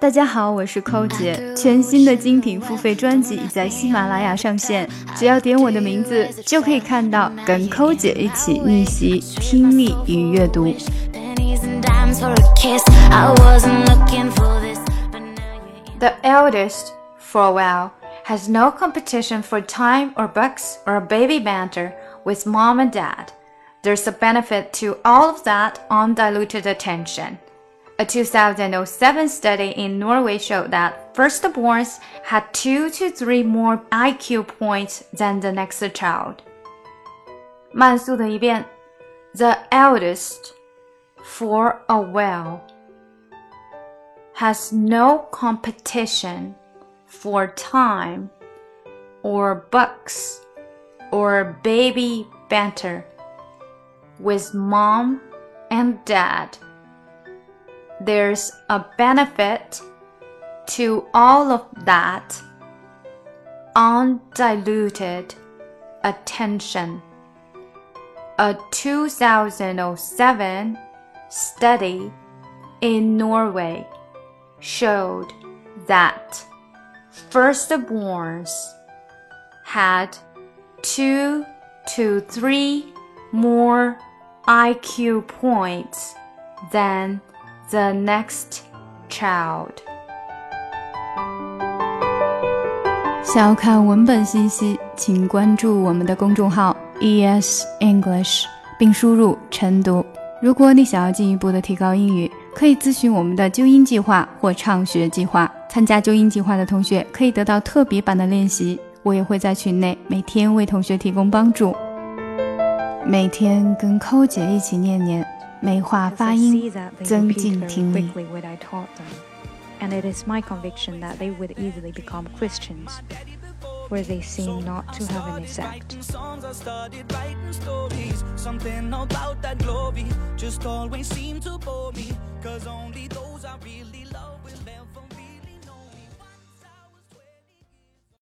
大家好，我是寇姐。全新的精品付费专辑已在喜马拉雅上线，只要点我的名字，就可以看到跟寇姐一起逆袭听力与阅读。The eldest, for a while, has no competition for time or books or baby banter with mom and dad. There's a benefit to all of that undiluted attention. A 2007 study in Norway showed that firstborns had two to three more IQ points than the next child. 慢速的一遍，The eldest, for a while, has no competition for time or books or baby banter with mom and dad there's a benefit to all of that undiluted attention. A 2007 study in Norway showed that firstborns had two to three more IQ points than the next child。想要看文本信息，请关注我们的公众号 ES English，并输入晨读。如果你想要进一步的提高英语，可以咨询我们的纠音计划或畅学计划。参加纠音计划的同学可以得到特别版的练习，我也会在群内每天为同学提供帮助。每天跟扣姐一起念念。美化发音，增进听力。And it is my conviction that they would easily become Christians, where they seem not to have an effect. Something about that glory just always seemed to bore me, cause only those I really